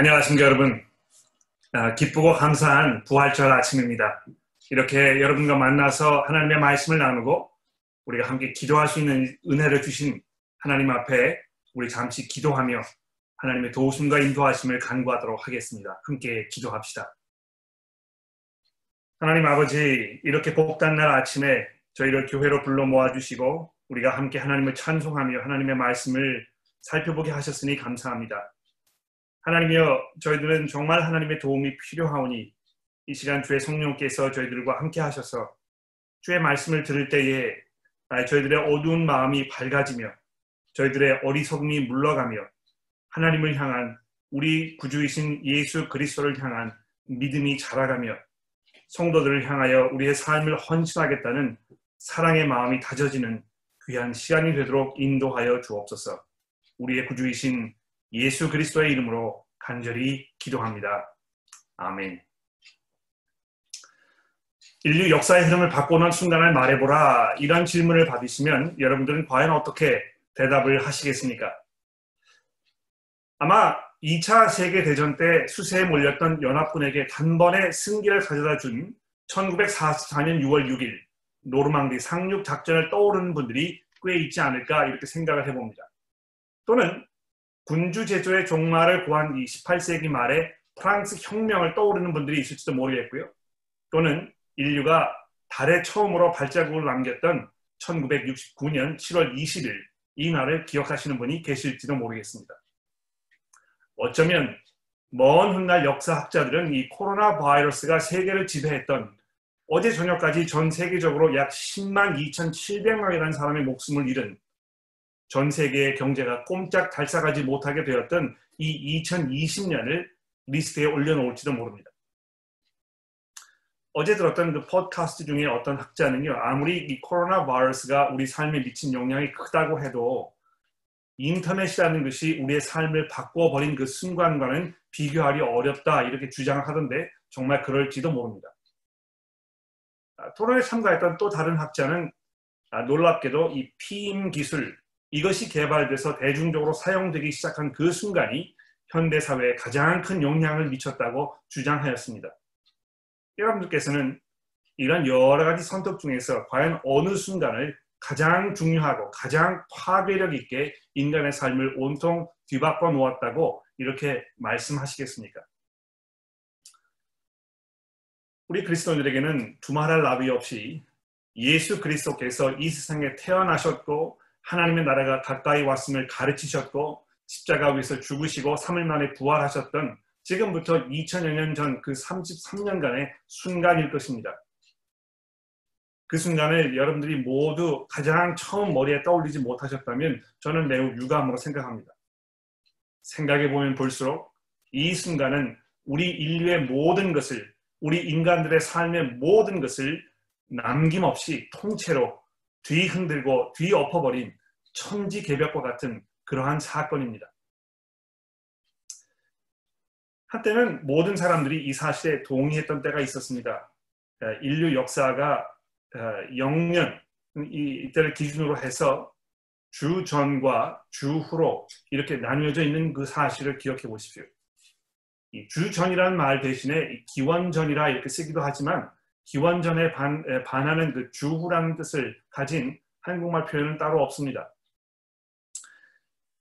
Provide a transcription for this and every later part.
안녕하십니까 여러분. 아, 기쁘고 감사한 부활절 아침입니다. 이렇게 여러분과 만나서 하나님의 말씀을 나누고 우리가 함께 기도할 수 있는 은혜를 주신 하나님 앞에 우리 잠시 기도하며 하나님의 도우심과 인도하심을 간구하도록 하겠습니다. 함께 기도합시다. 하나님 아버지 이렇게 복단 날 아침에 저희를 교회로 불러 모아주시고 우리가 함께 하나님을 찬송하며 하나님의 말씀을 살펴보게 하셨으니 감사합니다. 하나님이여 저희들은 정말 하나님의 도움이 필요하오니 이 시간 주의 성령께서 저희들과 함께 하셔서 주의 말씀을 들을 때에 저희들의 어두운 마음이 밝아지며 저희들의 어리석음이 물러가며 하나님을 향한 우리 구주이신 예수 그리스도를 향한 믿음이 자라가며 성도들을 향하여 우리의 삶을 헌신하겠다는 사랑의 마음이 다져지는 귀한 시간이 되도록 인도하여 주옵소서. 우리의 구주이신 예수 그리스도의 이름으로 간절히 기도합니다. 아멘. 인류 역사의 흐름을 바꾸는 순간을 말해보라. 이런 질문을 받으시면 여러분들은 과연 어떻게 대답을 하시겠습니까? 아마 2차 세계대전 때 수세에 몰렸던 연합군에게 단번에 승기를 가져다 준 1944년 6월 6일 노르망디 상륙 작전을 떠오르는 분들이 꽤 있지 않을까 이렇게 생각을 해봅니다. 또는 군주 제조의 종말을 구한 이 18세기 말에 프랑스 혁명을 떠오르는 분들이 있을지도 모르겠고요. 또는 인류가 달에 처음으로 발자국을 남겼던 1969년 7월 20일 이 날을 기억하시는 분이 계실지도 모르겠습니다. 어쩌면 먼 훗날 역사학자들은 이 코로나 바이러스가 세계를 지배했던 어제 저녁까지 전 세계적으로 약 10만 2,700명이라는 사람의 목숨을 잃은 전 세계의 경제가 꼼짝 달싹하지 못하게 되었던 이 2020년을 리스트에 올려놓을지도 모릅니다. 어제 들었던 그 팟캐스트 중에 어떤 학자는요, 아무리 이 코로나 바이러스가 우리 삶에 미친 영향이 크다고 해도 인터넷이라는 것이 우리의 삶을 바꿔버린 그 순간과는 비교하기 어렵다 이렇게 주장을 하던데 정말 그럴지도 모릅니다. 아, 토론에 참가했던 또 다른 학자는 아, 놀랍게도 이 피임 기술, 이것이 개발돼서 대중적으로 사용되기 시작한 그 순간이 현대 사회에 가장 큰 영향을 미쳤다고 주장하였습니다. 여러분들께서는 이런 여러 가지 선택 중에서 과연 어느 순간을 가장 중요하고 가장 파괴력 있게 인간의 삶을 온통 뒤바꿔 놓았다고 이렇게 말씀하시겠습니까? 우리 그리스도인들에게는 두말할 나위 없이 예수 그리스도께서 이 세상에 태어나셨고 하나님의 나라가 가까이 왔음을 가르치셨고 십자가 위에서 죽으시고 3일 만에 부활하셨던 지금부터 2000여 년 전 그 33년간의 순간일 것입니다. 그 순간을 여러분들이 모두 가장 처음 머리에 떠올리지 못하셨다면 저는 매우 유감으로 생각합니다. 생각해 보면 볼수록 이 순간은 우리 인류의 모든 것을 우리 인간들의 삶의 모든 것을 남김없이 통째로 뒤흔들고 뒤엎어버린 천지개벽과 같은 그러한 사건입니다. 한때는 모든 사람들이 이 사실에 동의했던 때가 있었습니다. 인류 역사가 영년 이때를 기준으로 해서 주 전과 주 후로 이렇게 나뉘어져 있는 그 사실을 기억해 보십시오. 주 전이라는 말 대신에 기원전이라 이렇게 쓰기도 하지만 기원전에 반, 반하는 그 주후라는 뜻을 가진 한국말 표현은 따로 없습니다.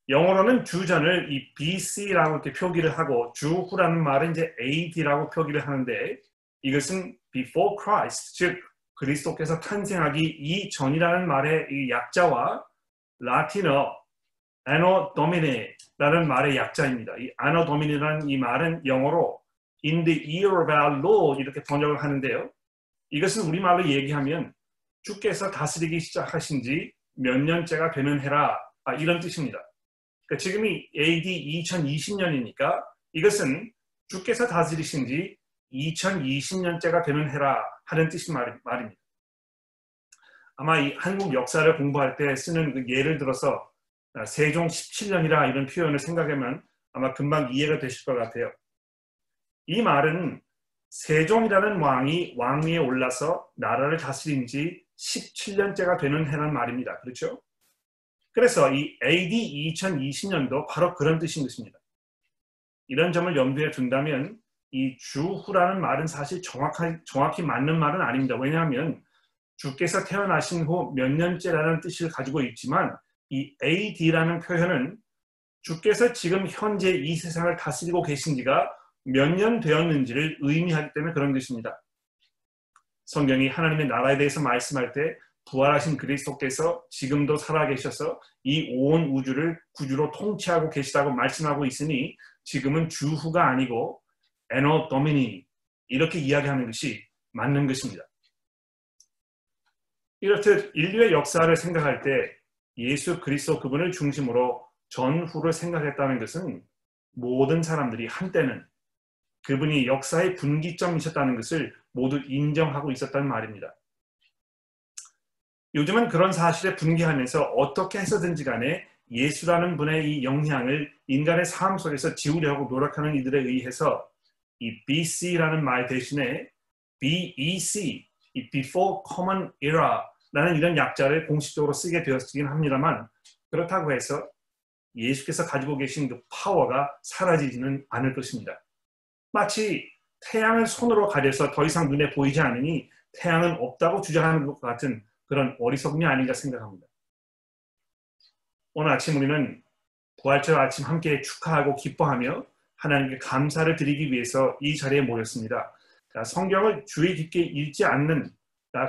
영어로는 주전을 이 BC라고 이렇게 표기를 하고 주후라는 말은 이제 AD라고 표기를 하는데 이것은 before Christ, 즉 그리스도께서 탄생하기 이전이라는 말의 이 약자와 라틴어 anno domine라는 말의 약자입니다. 이 anno domine라는 이 말은 영어로 in the year of our Lord 이렇게 번역을 하는데요. 이것은 우리말로 얘기하면 주께서 다스리기 시작하신 지 몇 년째가 되는 해라 아, 이런 뜻입니다. 그러니까 지금이 AD 2020년이니까 이것은 주께서 다스리신 지 2020년째가 되는 해라 하는 뜻이 말, 말입니다. 아마 이 한국 역사를 공부할 때 쓰는 그 예를 들어서 세종 17년이라 이런 표현을 생각하면 아마 금방 이해가 되실 것 같아요. 이 말은 세종이라는 왕이 왕위에 올라서 나라를 다스린 지 17년째가 되는 해란 말입니다. 그렇죠? 그래서 이 AD 2020년도 바로 그런 뜻인 것입니다. 이런 점을 염두에 둔다면 이 주후라는 말은 사실 정확하, 정확히 맞는 말은 아닙니다. 왜냐하면 주께서 태어나신 후 몇 년째라는 뜻을 가지고 있지만 이 AD라는 표현은 주께서 지금 현재 이 세상을 다스리고 계신 지가 몇 년 되었는지를 의미하기 때문에 그런 것입니다. 성경이 하나님의 나라에 대해서 말씀할 때 부활하신 그리스도께서 지금도 살아계셔서 이 온 우주를 구주로 통치하고 계시다고 말씀하고 있으니 지금은 주후가 아니고 에노 도미니 이렇게 이야기하는 것이 맞는 것입니다. 이렇듯 인류의 역사를 생각할 때 예수 그리스도 그분을 중심으로 전후를 생각했다는 것은 모든 사람들이 한때는 그분이 역사의 분기점이셨다는 것을 모두 인정하고 있었다는 말입니다. 요즘은 그런 사실에 분개하면서 어떻게 해서든지 간에 예수라는 분의 이 영향을 인간의 삶 속에서 지우려고 노력하는 이들에 의해서 이 BC라는 말 대신에 BEC, 이 Before Common Era라는 이런 약자를 공식적으로 쓰게 되었긴 합니다만 그렇다고 해서 예수께서 가지고 계신 그 파워가 사라지지는 않을 것입니다. 마치 태양을 손으로 가려서 더 이상 눈에 보이지 않으니 태양은 없다고 주장하는 것 같은 그런 어리석음이 아닌가 생각합니다. 오늘 아침 우리는 부활절 아침 함께 축하하고 기뻐하며 하나님께 감사를 드리기 위해서 이 자리에 모였습니다. 성경을 주의 깊게 읽지 않는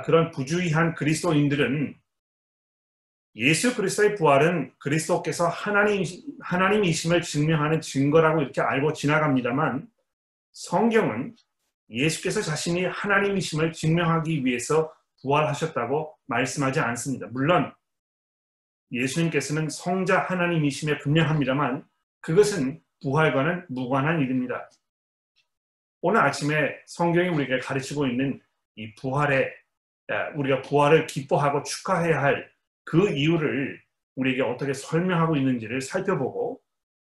그런 부주의한 그리스도인들은 예수 그리스도의 부활은 그리스도께서 하나님, 하나님이심을 증명하는 증거라고 이렇게 알고 지나갑니다만 성경은 예수께서 자신이 하나님이심을 증명하기 위해서 부활하셨다고 말씀하지 않습니다. 물론 예수님께서는 성자 하나님이심에 분명합니다만 그것은 부활과는 무관한 일입니다. 오늘 아침에 성경이 우리에게 가르치고 있는 이 부활에 우리가 부활을 기뻐하고 축하해야 할 그 이유를 우리에게 어떻게 설명하고 있는지를 살펴보고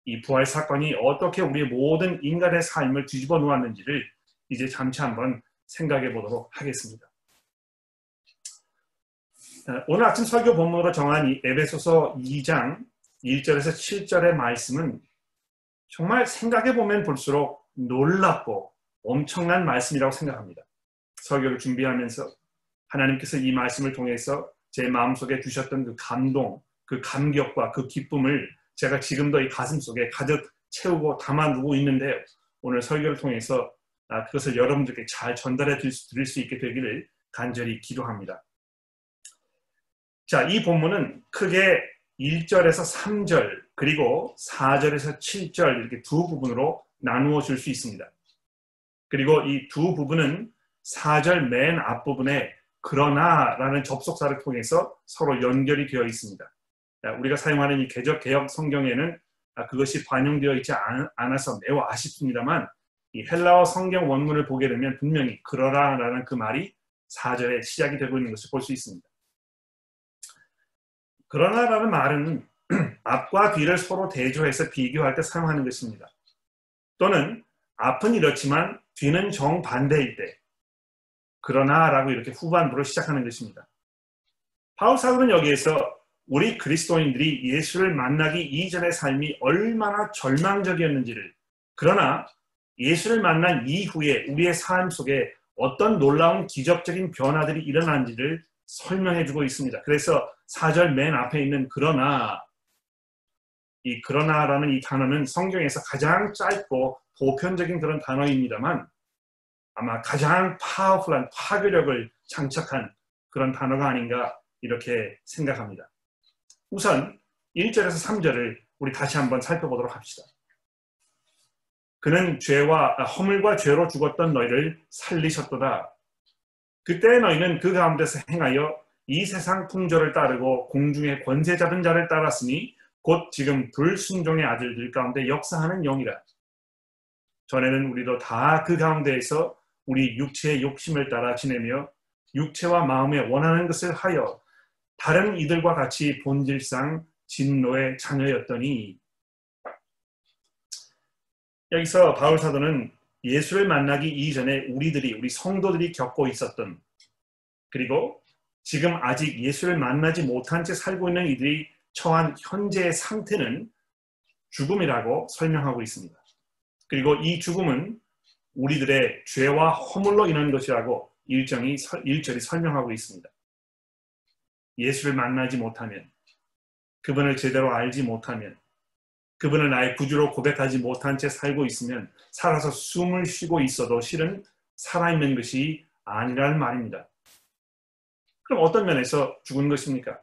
이 부활 사건이 어떻게 우리의 모든 인간의 삶을 뒤집어 놓았는지를 이제 잠시 한번 생각해 보도록 하겠습니다. 오늘 아침 설교 본문으로 정한 이 에베소서 2장 1절에서 7절의 말씀은 정말 생각해 보면 볼수록 놀랍고 엄청난 말씀이라고 생각합니다. 설교를 준비하면서 하나님께서 이 말씀을 통해서 제 마음속에 주셨던 그 감동, 그 감격과 그 기쁨을 제가 지금도 이 가슴 속에 가득 채우고 담아두고 있는데요. 오늘 설교를 통해서 아, 그것을 여러분들께 잘 전달해 드릴 수 있게 되기를 간절히 기도합니다. 자, 이 본문은 크게 1절에서 3절 그리고 4절에서 7절 이렇게 두 부분으로 나누어 줄 수 있습니다. 그리고 이 두 부분은 4절 맨 앞부분에 그러나라는 접속사를 통해서 서로 연결이 되어 있습니다. 우리가 사용하는 이 개적 개혁 성경에는 그것이 반영되어 있지 않아서 매우 아쉽습니다만 이 헬라어 성경 원문을 보게 되면 분명히 그러라라는 그 말이 4절에 시작이 되고 있는 것을 볼 수 있습니다. 그러나라는 말은 앞과 뒤를 서로 대조해서 비교할 때 사용하는 것입니다. 또는 앞은 이렇지만 뒤는 정반대일 때 그러나라고 이렇게 후반부로 시작하는 것입니다. 파울 사도는 여기에서 우리 그리스도인들이 예수를 만나기 이전의 삶이 얼마나 절망적이었는지를 그러나 예수를 만난 이후에 우리의 삶 속에 어떤 놀라운 기적적인 변화들이 일어난지를 설명해 주고 있습니다. 그래서 4절 맨 앞에 있는 그러나 이 그러나라는 이 단어는 성경에서 가장 짧고 보편적인 그런 단어입니다만 아마 가장 파워풀한 파괴력을 장착한 그런 단어가 아닌가 이렇게 생각합니다. 우선 1절에서 3절을 우리 다시 한번 살펴보도록 합시다. 그는 죄와 아, 허물과 죄로 죽었던 너희를 살리셨도다. 그때 너희는 그 가운데서 행하여 이 세상 풍조를 따르고 공중의 권세 잡은 자를 따랐으니 곧 지금 불순종의 아들들 가운데 역사하는 영이라. 전에는 우리도 다 그 가운데에서 우리 육체의 욕심을 따라 지내며 육체와 마음에 원하는 것을 하여 다른 이들과 같이 본질상 진노의 자녀였더니 여기서 바울 사도는 예수를 만나기 이전에 우리들이 우리 성도들이 겪고 있었던 그리고 지금 아직 예수를 만나지 못한 채 살고 있는 이들이 처한 현재의 상태는 죽음이라고 설명하고 있습니다. 그리고 이 죽음은 우리들의 죄와 허물로 인한 것이라고 일정이, 일절이 설명하고 있습니다. 예수를 만나지 못하면, 그분을 제대로 알지 못하면, 그분을 나의 구주로 고백하지 못한 채 살고 있으면 살아서 숨을 쉬고 있어도 실은 살아있는 것이 아니라는 말입니다. 그럼 어떤 면에서 죽은 것입니까?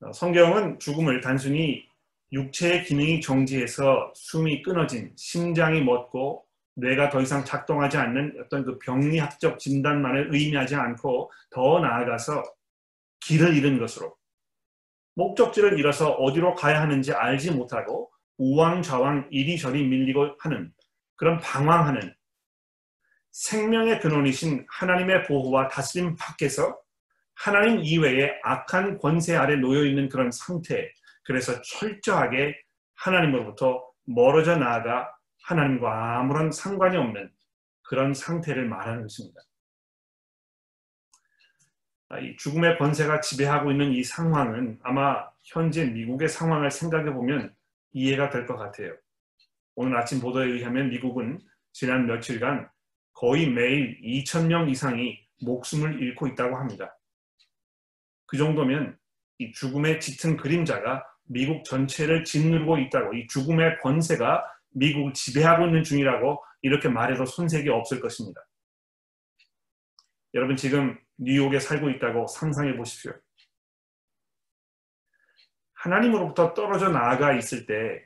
어, 성경은 죽음을 단순히 육체의 기능이 정지해서 숨이 끊어진 심장이 멎고 뇌가 더 이상 작동하지 않는 어떤 그 병리학적 진단만을 의미하지 않고 더 나아가서 길을 잃은 것으로 목적지를 잃어서 어디로 가야 하는지 알지 못하고 우왕좌왕 이리저리 밀리고 하는 그런 방황하는 생명의 근원이신 하나님의 보호와 다스림 밖에서 하나님 이외의 악한 권세 아래 놓여 있는 그런 상태. 그래서 철저하게 하나님으로부터 멀어져 나아가 하나님과 아무런 상관이 없는 그런 상태를 말하는 것입니다. 아, 이 죽음의 권세가 지배하고 있는 이 상황은 아마 현재 미국의 상황을 생각해 보면 이해가 될 것 같아요. 오늘 아침 보도에 의하면 미국은 지난 며칠간 거의 매일 2천명 이상이 목숨을 잃고 있다고 합니다. 그 정도면 이 죽음의 짙은 그림자가 미국 전체를 짓누르고 있다고 이 죽음의 권세가 미국을 지배하고 있는 중이라고 이렇게 말해도 손색이 없을 것입니다. 여러분 지금 뉴욕에 살고 있다고 상상해 보십시오. 하나님으로부터 떨어져 나아가 있을 때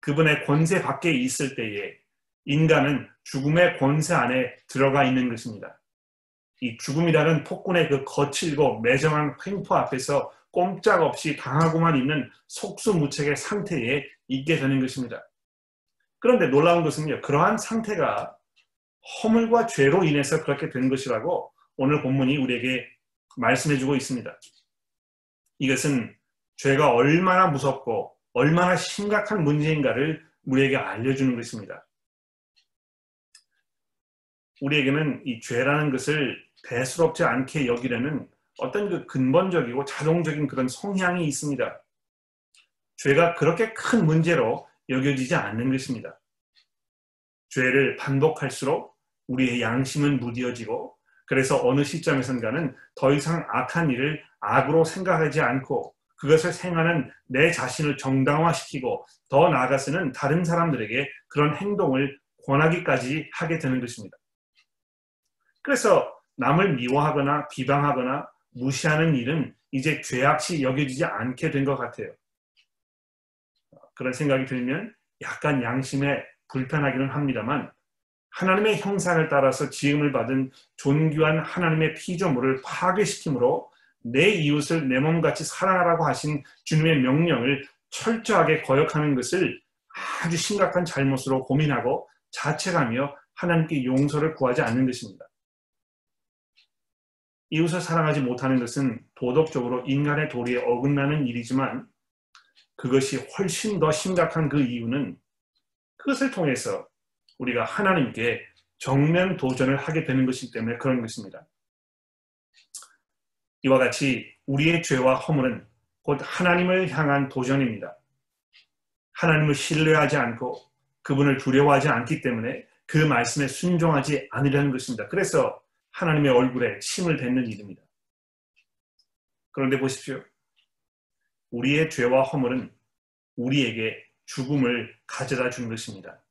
그분의 권세 밖에 있을 때에 인간은 죽음의 권세 안에 들어가 있는 것입니다. 이 죽음이라는 폭군의 그 거칠고 매정한 횡포 앞에서 꼼짝없이 당하고만 있는 속수무책의 상태에 있게 되는 것입니다. 그런데 놀라운 것은요, 그러한 상태가 허물과 죄로 인해서 그렇게 된 것이라고 오늘 본문이 우리에게 말씀해 주고 있습니다. 이것은 죄가 얼마나 무섭고 얼마나 심각한 문제인가를 우리에게 알려주는 것입니다. 우리에게는 이 죄라는 것을 대수롭지 않게 여기려는 어떤 그 근본적이고 자동적인 그런 성향이 있습니다. 죄가 그렇게 큰 문제로 여겨지지 않는 것입니다. 죄를 반복할수록 우리의 양심은 무디어지고 그래서 어느 시점에선가는 더 이상 악한 일을 악으로 생각하지 않고 그것을 행하는 내 자신을 정당화시키고 더 나아가서는 다른 사람들에게 그런 행동을 권하기까지 하게 되는 것입니다. 그래서 남을 미워하거나 비방하거나 무시하는 일은 이제 죄악시 여겨지지 않게 된 것 같아요. 그런 생각이 들면 약간 양심에 불편하기는 합니다만 하나님의 형상을 따라서 지음을 받은 존귀한 하나님의 피조물을 파괴시키므로 내 이웃을 내 몸같이 사랑하라고 하신 주님의 명령을 철저하게 거역하는 것을 아주 심각한 잘못으로 고민하고 자책하며 하나님께 용서를 구하지 않는 것입니다. 이웃을 사랑하지 못하는 것은 도덕적으로 인간의 도리에 어긋나는 일이지만 그것이 훨씬 더 심각한 그 이유는 그것을 통해서 우리가 하나님께 정면 도전을 하게 되는 것이기 때문에 그런 것입니다. 이와 같이 우리의 죄와 허물은 곧 하나님을 향한 도전입니다. 하나님을 신뢰하지 않고 그분을 두려워하지 않기 때문에 그 말씀에 순종하지 않으려는 것입니다. 그래서 하나님의 얼굴에 침을 뱉는 일입니다. 그런데 보십시오. 우리의 죄와 허물은 우리에게 죽음을 가져다 준 것입니다.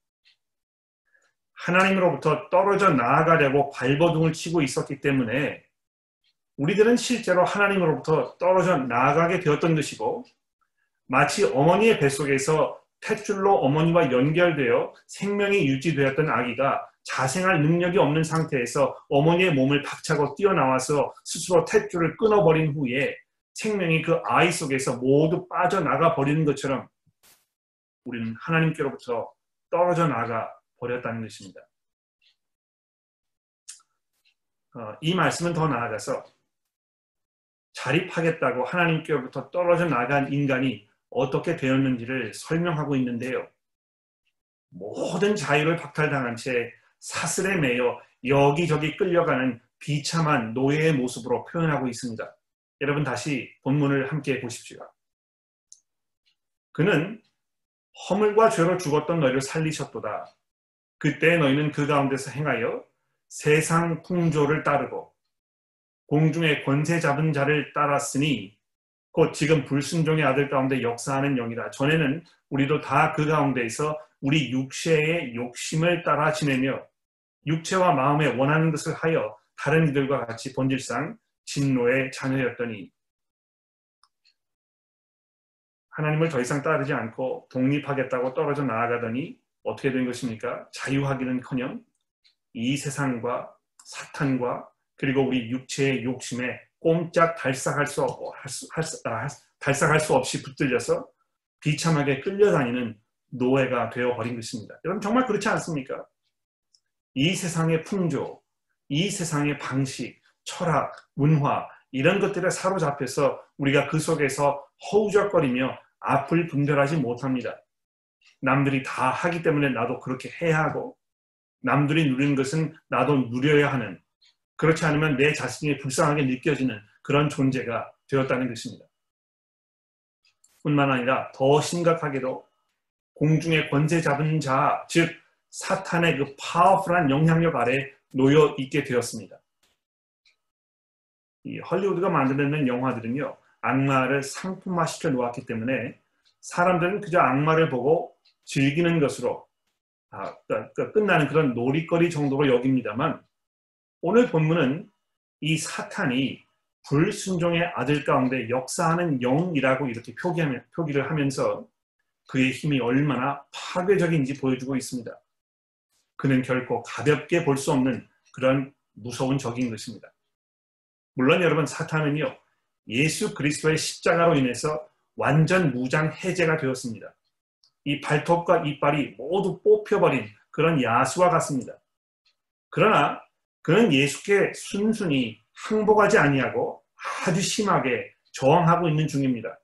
하나님으로부터 떨어져 나아가려고 발버둥을 치고 있었기 때문에 우리들은 실제로 하나님으로부터 떨어져 나아가게 되었던 것이고 마치 어머니의 뱃속에서 탯줄로 어머니와 연결되어 생명이 유지되었던 아기가 자생할 능력이 없는 상태에서 어머니의 몸을 박차고 뛰어나와서 스스로 탯줄을 끊어버린 후에 생명이 그 아이 속에서 모두 빠져나가 버리는 것처럼 우리는 하나님께로부터 떨어져 나가 버렸다는 것입니다. 어, 이 말씀은 더 나아가서 자립하겠다고 하나님께로부터 떨어져 나간 인간이 어떻게 되었는지를 설명하고 있는데요. 모든 자유를 박탈당한 채 사슬에 매여 여기저기 끌려가는 비참한 노예의 모습으로 표현하고 있습니다. 여러분 다시 본문을 함께 보십시오. 그는 허물과 죄로 죽었던 너희를 살리셨도다. 그때 너희는 그 가운데서 행하여 세상 풍조를 따르고 공중의 권세 잡은 자를 따랐으니 곧 지금 불순종의 아들 가운데 역사하는 영이라. 전에는 우리도 다 그 가운데에서 우리 육체의 욕심을 따라 지내며 육체와 마음에 원하는 것을 하여 다른 이들과 같이 본질상 진노의 자녀였더니 하나님을 더 이상 따르지 않고 독립하겠다고 떨어져 나아가더니 어떻게 된 것입니까? 자유하기는커녕 이 세상과 사탄과 그리고 우리 육체의 욕심에 꼼짝 달싹할 수 없고 아, 달싹할 수 없이 붙들려서 비참하게 끌려다니는 노예가 되어 버린 것입니다. 여러분 정말 그렇지 않습니까? 이 세상의 풍조, 이 세상의 방식, 철학, 문화 이런 것들에 사로잡혀서 우리가 그 속에서 허우적거리며 앞을 분별하지 못합니다. 남들이 다 하기 때문에 나도 그렇게 해야 하고 남들이 누리는 것은 나도 누려야 하는 그렇지 않으면 내 자신이 불쌍하게 느껴지는 그런 존재가 되었다는 것입니다. 뿐만 아니라 더 심각하게도 공중의 권세 잡은 자, 즉 사탄의 그 파워풀한 영향력 아래 놓여 있게 되었습니다. 이 헐리우드가 만들어낸 영화들은요, 악마를 상품화 시켜 놓았기 때문에 사람들은 그저 악마를 보고 즐기는 것으로 아, 그러니까 끝나는 그런 놀이거리 정도로 여깁니다만 오늘 본문은 이 사탄이 불순종의 아들 가운데 역사하는 영이라고 이렇게 표기를 하면서 그의 힘이 얼마나 파괴적인지 보여주고 있습니다. 그는 결코 가볍게 볼 수 없는 그런 무서운 적인 것입니다. 물론 여러분 사탄은요 예수 그리스도의 십자가로 인해서 완전 무장 해제가 되었습니다. 이 발톱과 이빨이 모두 뽑혀버린 그런 야수와 같습니다. 그러나 그는 예수께 순순히 항복하지 아니하고 아주 심하게 저항하고 있는 중입니다.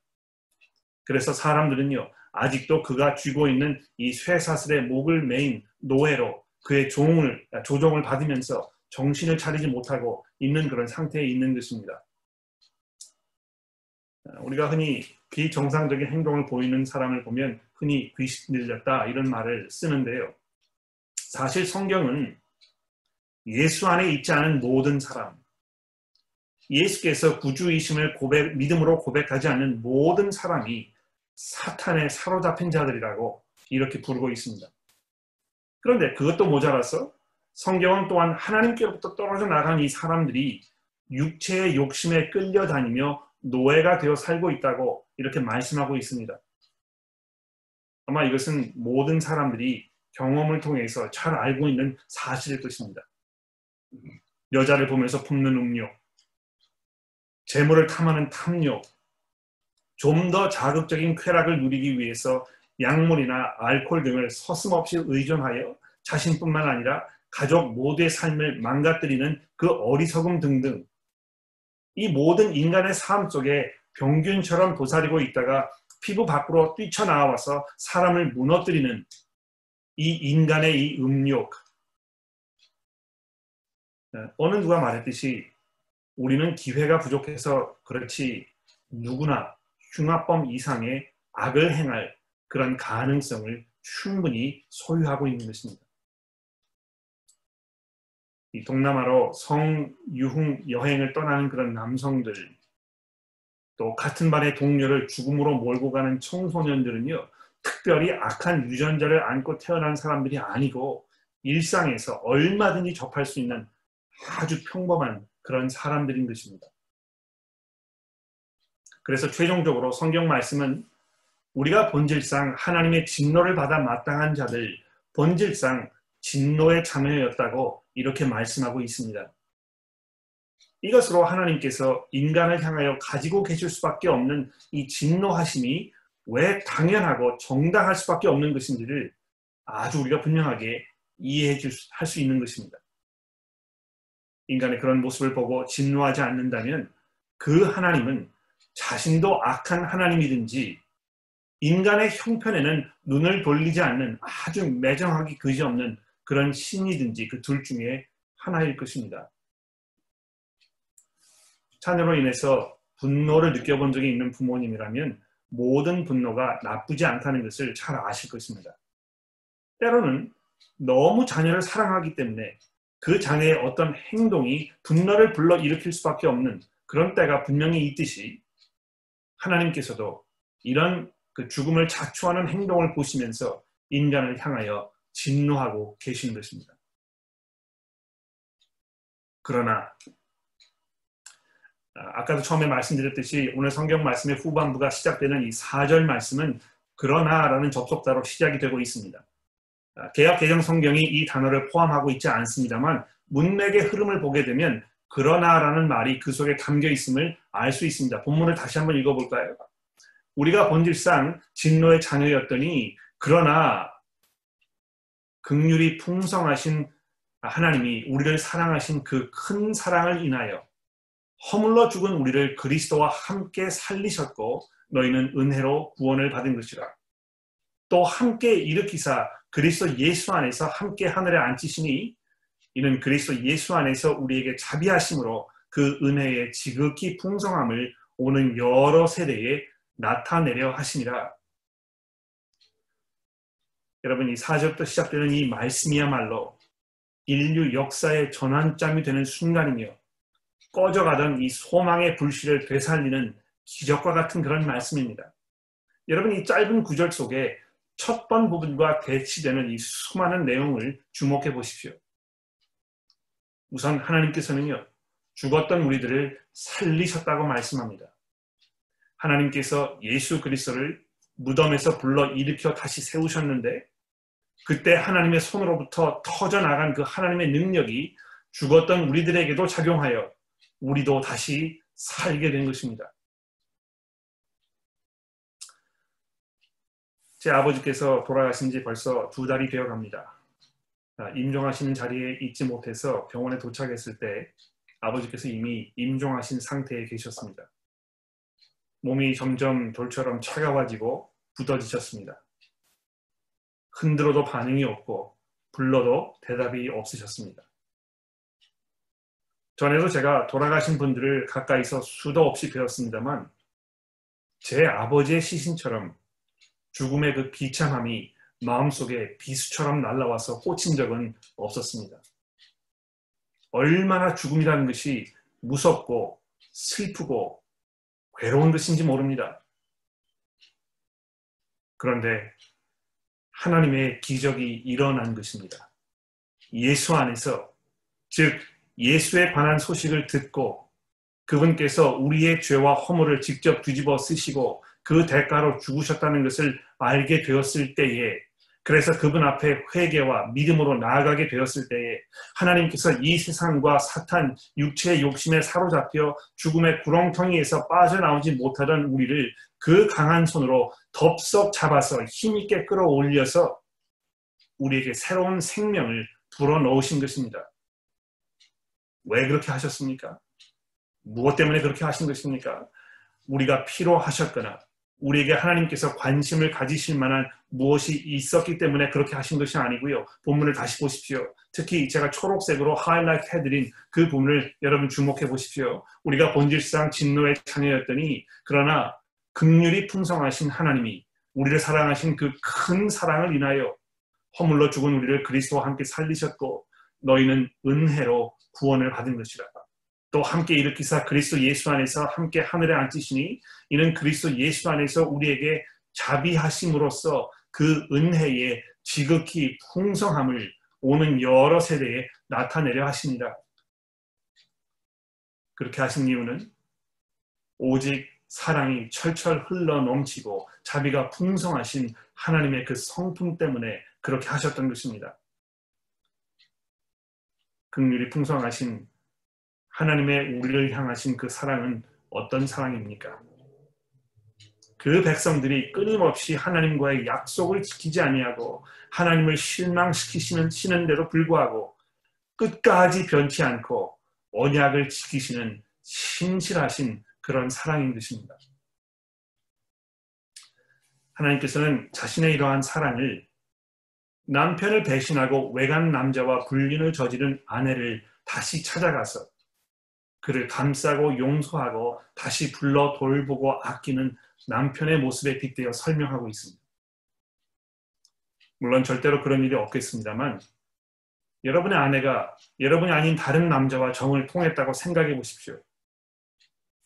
그래서 사람들은요, 아직도 그가 쥐고 있는 이 쇠사슬의 목을 메인 노예로 그의 종을, 조종을 받으면서 정신을 차리지 못하고 있는 그런 상태에 있는 것입니다. 우리가 흔히 비정상적인 행동을 보이는 사람을 보면 흔히 귀신 들렸다 이런 말을 쓰는데요. 사실 성경은 예수 안에 있지 않은 모든 사람, 예수께서 구주이심을 고백, 믿음으로 고백하지 않는 모든 사람이 사탄에 사로잡힌 자들이라고 이렇게 부르고 있습니다. 그런데 그것도 모자라서 성경은 또한 하나님께로부터 떨어져 나간 이 사람들이 육체의 욕심에 끌려다니며 노예가 되어 살고 있다고 이렇게 말씀하고 있습니다. 아마 이것은 모든 사람들이 경험을 통해서 잘 알고 있는 사실일 것입니다. 여자를 보면서 품는 음료, 재물을 탐하는 탐욕, 좀 더 자극적인 쾌락을 누리기 위해서 약물이나 알코올 등을 서슴없이 의존하여 자신뿐만 아니라 가족 모두의 삶을 망가뜨리는 그 어리석음 등등 이 모든 인간의 삶 속에 병균처럼 도사리고 있다가 피부 밖으로 뛰쳐나와서 사람을 무너뜨리는 이 인간의 이 음욕. 네, 어느 누가 말했듯이 우리는 기회가 부족해서 그렇지 누구나 흉악범 이상의 악을 행할 그런 가능성을 충분히 소유하고 있는 것입니다. 이 동남아로 성유흥 여행을 떠나는 그런 남성들, 또 같은 반의 동료를 죽음으로 몰고 가는 청소년들은요, 특별히 악한 유전자를 안고 태어난 사람들이 아니고 일상에서 얼마든지 접할 수 있는 아주 평범한 그런 사람들인 것입니다. 그래서 최종적으로 성경 말씀은 우리가 본질상 하나님의 진노를 받아 마땅한 자들, 본질상 진노의 자녀였다고 이렇게 말씀하고 있습니다. 이것으로 하나님께서 인간을 향하여 가지고 계실 수밖에 없는 이 진노하심이 왜 당연하고 정당할 수밖에 없는 것인지를 아주 우리가 분명하게 이해해 줄수 있는 것입니다. 인간의 그런 모습을 보고 진노하지 않는다면 그 하나님은 자신도 악한 하나님이든지 인간의 형편에는 눈을 돌리지 않는 아주 매정하기 그지없는 그런 신이든지 그 둘 중에 하나일 것입니다. 자녀로 인해서 분노를 느껴본 적이 있는 부모님이라면 모든 분노가 나쁘지 않다는 것을 잘 아실 것입니다. 때로는 너무 자녀를 사랑하기 때문에 그 자녀의 어떤 행동이 분노를 불러 일으킬 수밖에 없는 그런 때가 분명히 있듯이 하나님께서도 이런 그 죽음을 자초하는 행동을 보시면서 인간을 향하여 진노하고 계신 것입니다. 그러나 아, 아까도 처음에 말씀드렸듯이 오늘 성경 말씀의 후반부가 시작되는 이 4절 말씀은 그러나라는 접속사로 시작이 되고 있습니다. 아, 개혁 개정 성경이 이 단어를 포함하고 있지 않습니다만 문맥의 흐름을 보게 되면 그러나라는 말이 그 속에 담겨 있음을 알 수 있습니다. 본문을 다시 한번 읽어볼까요? 우리가 본질상 진노의 자녀였더니 그러나 극률이 풍성하신 하나님이 우리를 사랑하신 그 큰 사랑을 인하여 허물러 죽은 우리를 그리스도와 함께 살리셨고 너희는 은혜로 구원을 받은 것이라. 또 함께 일으키사 그리스도 예수 안에서 함께 하늘에 앉히시니 이는 그리스도 예수 안에서 우리에게 자비하심으로 그 은혜의 지극히 풍성함을 오는 여러 세대에 나타내려 하시니라. 여러분 이 4절부터 시작되는 이 말씀이야말로 인류 역사의 전환점이 되는 순간이며 꺼져가던 이 소망의 불씨를 되살리는 기적과 같은 그런 말씀입니다. 여러분 이 짧은 구절 속에 첫 번 부분과 대치되는 이 수많은 내용을 주목해 보십시오. 우선 하나님께서는요, 죽었던 우리들을 살리셨다고 말씀합니다. 하나님께서 예수 그리스도를 무덤에서 불러 일으켜 다시 세우셨는데 그때 하나님의 손으로부터 터져나간 그 하나님의 능력이 죽었던 우리들에게도 작용하여 우리도 다시 살게 된 것입니다. 제 아버지께서 돌아가신 지 벌써 두 달이 되어 갑니다. 아, 임종하시는 자리에 있지 못해서 병원에 도착했을 때 아버지께서 이미 임종하신 상태에 계셨습니다. 몸이 점점 돌처럼 차가워지고 굳어지셨습니다. 흔들어도 반응이 없고 불러도 대답이 없으셨습니다. 전에도 제가 돌아가신 분들을 가까이서 수도 없이 배웠습니다만 제 아버지의 시신처럼 죽음의 그 비참함이 마음속에 비수처럼 날라와서 꽂힌 적은 없었습니다. 얼마나 죽음이라는 것이 무섭고 슬프고 괴로운 것인지 모릅니다. 그런데 하나님의 기적이 일어난 것입니다. 예수 안에서, 즉, 예수에 관한 소식을 듣고 그분께서 우리의 죄와 허물을 직접 뒤집어 쓰시고 그 대가로 죽으셨다는 것을 알게 되었을 때에 그래서 그분 앞에 회개와 믿음으로 나아가게 되었을 때에 하나님께서 이 세상과 사탄, 육체의 욕심에 사로잡혀 죽음의 구렁텅이에서 빠져나오지 못하던 우리를 그 강한 손으로 덥석 잡아서 힘있게 끌어올려서 우리에게 새로운 생명을 불어넣으신 것입니다. 왜 그렇게 하셨습니까? 무엇 때문에 그렇게 하신 것입니까? 우리가 필요하셨거나 우리에게 하나님께서 관심을 가지실 만한 무엇이 있었기 때문에 그렇게 하신 것이 아니고요. 본문을 다시 보십시오. 특히 제가 초록색으로 하이라이트 해드린 그 부분을 여러분 주목해 보십시오. 우리가 본질상 진노의 자녀였더니 그러나 극률이 풍성하신 하나님이 우리를 사랑하신 그 큰 사랑을 인하여 허물러 죽은 우리를 그리스도와 함께 살리셨고 너희는 은혜로 구원을 받은 것이라. 또 함께 일으키사 그리스도 예수 안에서 함께 하늘에 앉으시니 이는 그리스도 예수 안에서 우리에게 자비하심으로써 그 은혜의 지극히 풍성함을 오는 여러 세대에 나타내려 하십니다. 그렇게 하신 이유는 오직 사랑이 철철 흘러 넘치고 자비가 풍성하신 하나님의 그 성품 때문에 그렇게 하셨던 것입니다. 극률이 풍성하신 하나님의 우리를 향하신 그 사랑은 어떤 사랑입니까? 그 백성들이 끊임없이 하나님과의 약속을 지키지 아니하고 하나님을 실망시키시는 시는데도 불구하고 끝까지 변치 않고 언약을 지키시는 신실하신 그런 사랑인 것입니다. 하나님께서는 자신의 이러한 사랑을 남편을 배신하고 외간 남자와 불륜을 저지른 아내를 다시 찾아가서 그를 감싸고 용서하고 다시 불러 돌보고 아끼는 남편의 모습에 빗대어 설명하고 있습니다. 물론 절대로 그런 일이 없겠습니다만 여러분의 아내가 여러분이 아닌 다른 남자와 정을 통했다고 생각해 보십시오.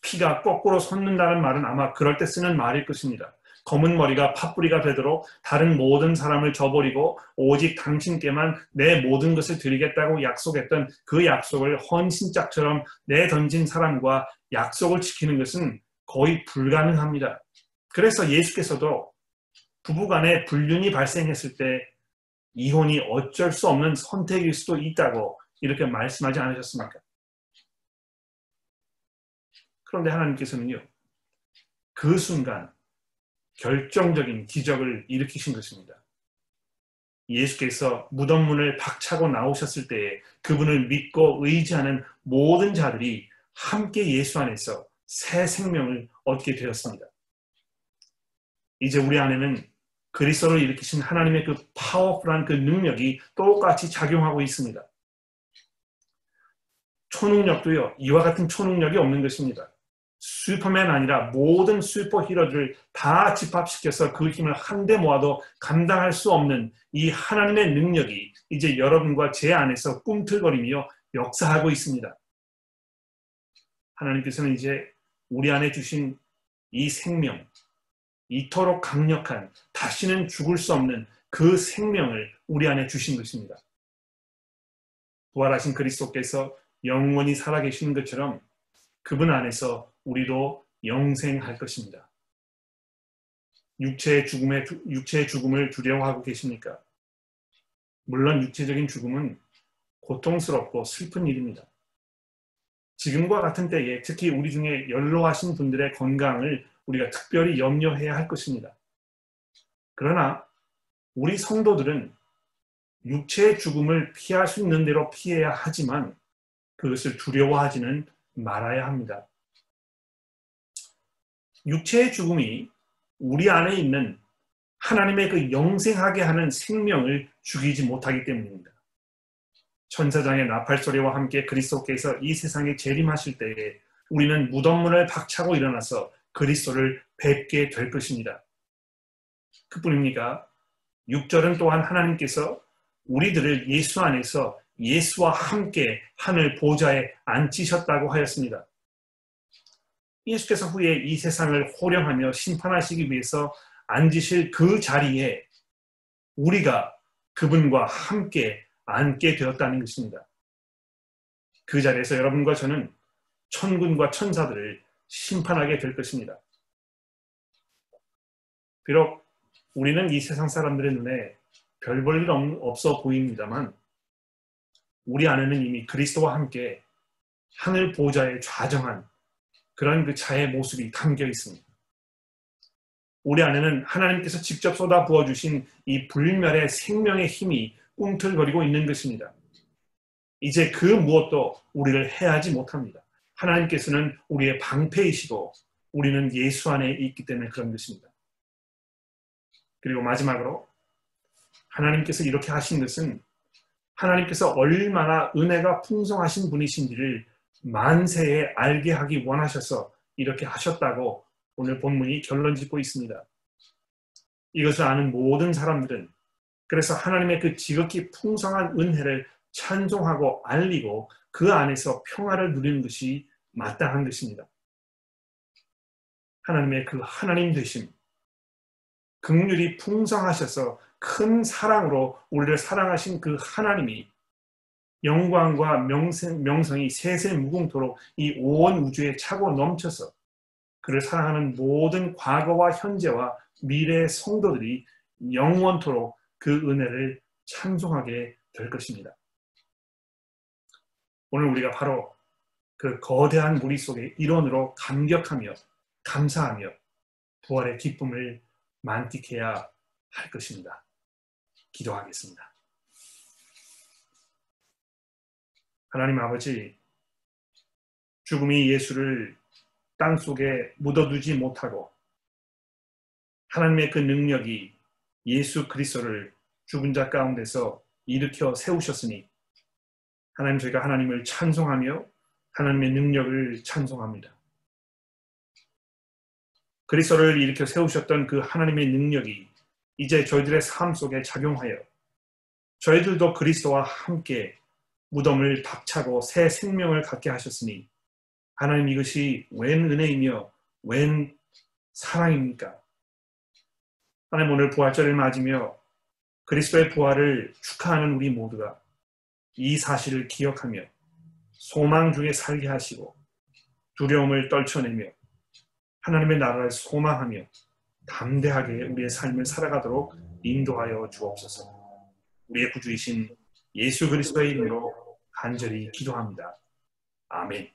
피가 거꾸로 솟는다는 말은 아마 그럴 때 쓰는 말일 것입니다. 검은 머리가 팥뿌리가 되도록 다른 모든 사람을 저버리고 오직 당신께만 내 모든 것을 드리겠다고 약속했던 그 약속을 헌신짝처럼 내던진 사람과 약속을 지키는 것은 거의 불가능합니다. 그래서 예수께서도 부부간에 불륜이 발생했을 때 이혼이 어쩔 수 없는 선택일 수도 있다고 이렇게 말씀하지 않으셨습니까? 그런데 하나님께서는요, 그 순간 결정적인 기적을 일으키신 것입니다. 예수께서 무덤 문을 박차고 나오셨을 때에 그분을 믿고 의지하는 모든 자들이 함께 예수 안에서 새 생명을 얻게 되었습니다. 이제 우리 안에는 그리스도를 일으키신 하나님의 그 파워풀한 그 능력이 똑같이 작용하고 있습니다. 초능력도요, 이와 같은 초능력이 없는 것입니다. 슈퍼맨 아니라 모든 슈퍼 히어로들을 다 집합시켜서 그 힘을 한데 모아도 감당할 수 없는 이 하나님의 능력이 이제 여러분과 제 안에서 꿈틀거리며 역사하고 있습니다. 하나님께서는 이제 우리 안에 주신 이 생명, 이토록 강력한 다시는 죽을 수 없는 그 생명을 우리 안에 주신 것입니다. 부활하신 그리스도께서 영원히 살아계시는 것처럼 그분 안에서 우리도 영생할 것입니다. 육체의 죽음에 육체의 죽음을 두려워하고 계십니까? 물론 육체적인 죽음은 고통스럽고 슬픈 일입니다. 지금과 같은 때에 특히 우리 중에 연로하신 분들의 건강을 우리가 특별히 염려해야 할 것입니다. 그러나 우리 성도들은 육체의 죽음을 피할 수 있는 대로 피해야 하지만 그것을 두려워하지는 말아야 합니다. 육체의 죽음이 우리 안에 있는 하나님의 그 영생하게 하는 생명을 죽이지 못하기 때문입니다. 천사장의 나팔 소리와 함께 그리스도께서 이 세상에 재림하실 때에 우리는 무덤문을 박차고 일어나서 그리스도를 뵙게 될 것입니다. 그뿐입니까? 6절은 또한 하나님께서 우리들을 예수 안에서 예수와 함께 하늘 보좌에 앉히셨다고 하였습니다. 예수께서 후에 이 세상을 호령하며 심판하시기 위해서 앉으실 그 자리에 우리가 그분과 함께 앉게 되었다는 것입니다. 그 자리에서 여러분과 저는 천군과 천사들을 심판하게 될 것입니다. 비록 우리는 이 세상 사람들의 눈에 별 볼일 없어 보입니다만 우리 안에는 이미 그리스도와 함께 하늘 보좌에 좌정한 그런 그 자의 모습이 담겨 있습니다. 우리 안에는 하나님께서 직접 쏟아 부어 주신 이 불멸의 생명의 힘이 꿈틀거리고 있는 것입니다. 이제 그 무엇도 우리를 해하지 못합니다. 하나님께서는 우리의 방패이시고 우리는 예수 안에 있기 때문에 그런 것입니다. 그리고 마지막으로 하나님께서 이렇게 하신 것은 하나님께서 얼마나 은혜가 풍성하신 분이신지를 만세에 알게 하기 원하셔서 이렇게 하셨다고 오늘 본문이 결론 짓고 있습니다. 이것을 아는 모든 사람들은 그래서 하나님의 그 지극히 풍성한 은혜를 찬송하고 알리고 그 안에서 평화를 누리는 것이 마땅한 것입니다. 하나님의 그 하나님 되심, 극률이 풍성하셔서 큰 사랑으로 우리를 사랑하신 그 하나님이 영광과 명성, 명성이 세세 무궁토록 이 온 우주에 차고 넘쳐서 그를 사랑하는 모든 과거와 현재와 미래의 성도들이 영원토록 그 은혜를 찬송하게 될 것입니다. 오늘 우리가 바로 그 거대한 무리 속의 일원으로 감격하며 감사하며 부활의 기쁨을 만끽해야 할 것입니다. 기도하겠습니다. 하나님 아버지, 죽음이 예수를 땅 속에 묻어두지 못하고 하나님의 그 능력이 예수 그리스도를 죽은 자 가운데서 일으켜 세우셨으니 하나님 저희가 하나님을 찬송하며 하나님의 능력을 찬송합니다. 그리스도를 일으켜 세우셨던 그 하나님의 능력이 이제 저희들의 삶 속에 작용하여 저희들도 그리스도와 함께 무덤을 박차고 새 생명을 갖게 하셨으니 하나님 이것이 웬 은혜이며 웬 사랑입니까? 하나님 오늘 부활절을 맞으며 그리스도의 부활을 축하하는 우리 모두가 이 사실을 기억하며 소망 중에 살게 하시고 두려움을 떨쳐내며 하나님의 나라를 소망하며 담대하게 우리의 삶을 살아가도록 인도하여 주옵소서. 우리의 구주이신 예수 그리스도의 이름으로 간절히 기도합니다. 아멘.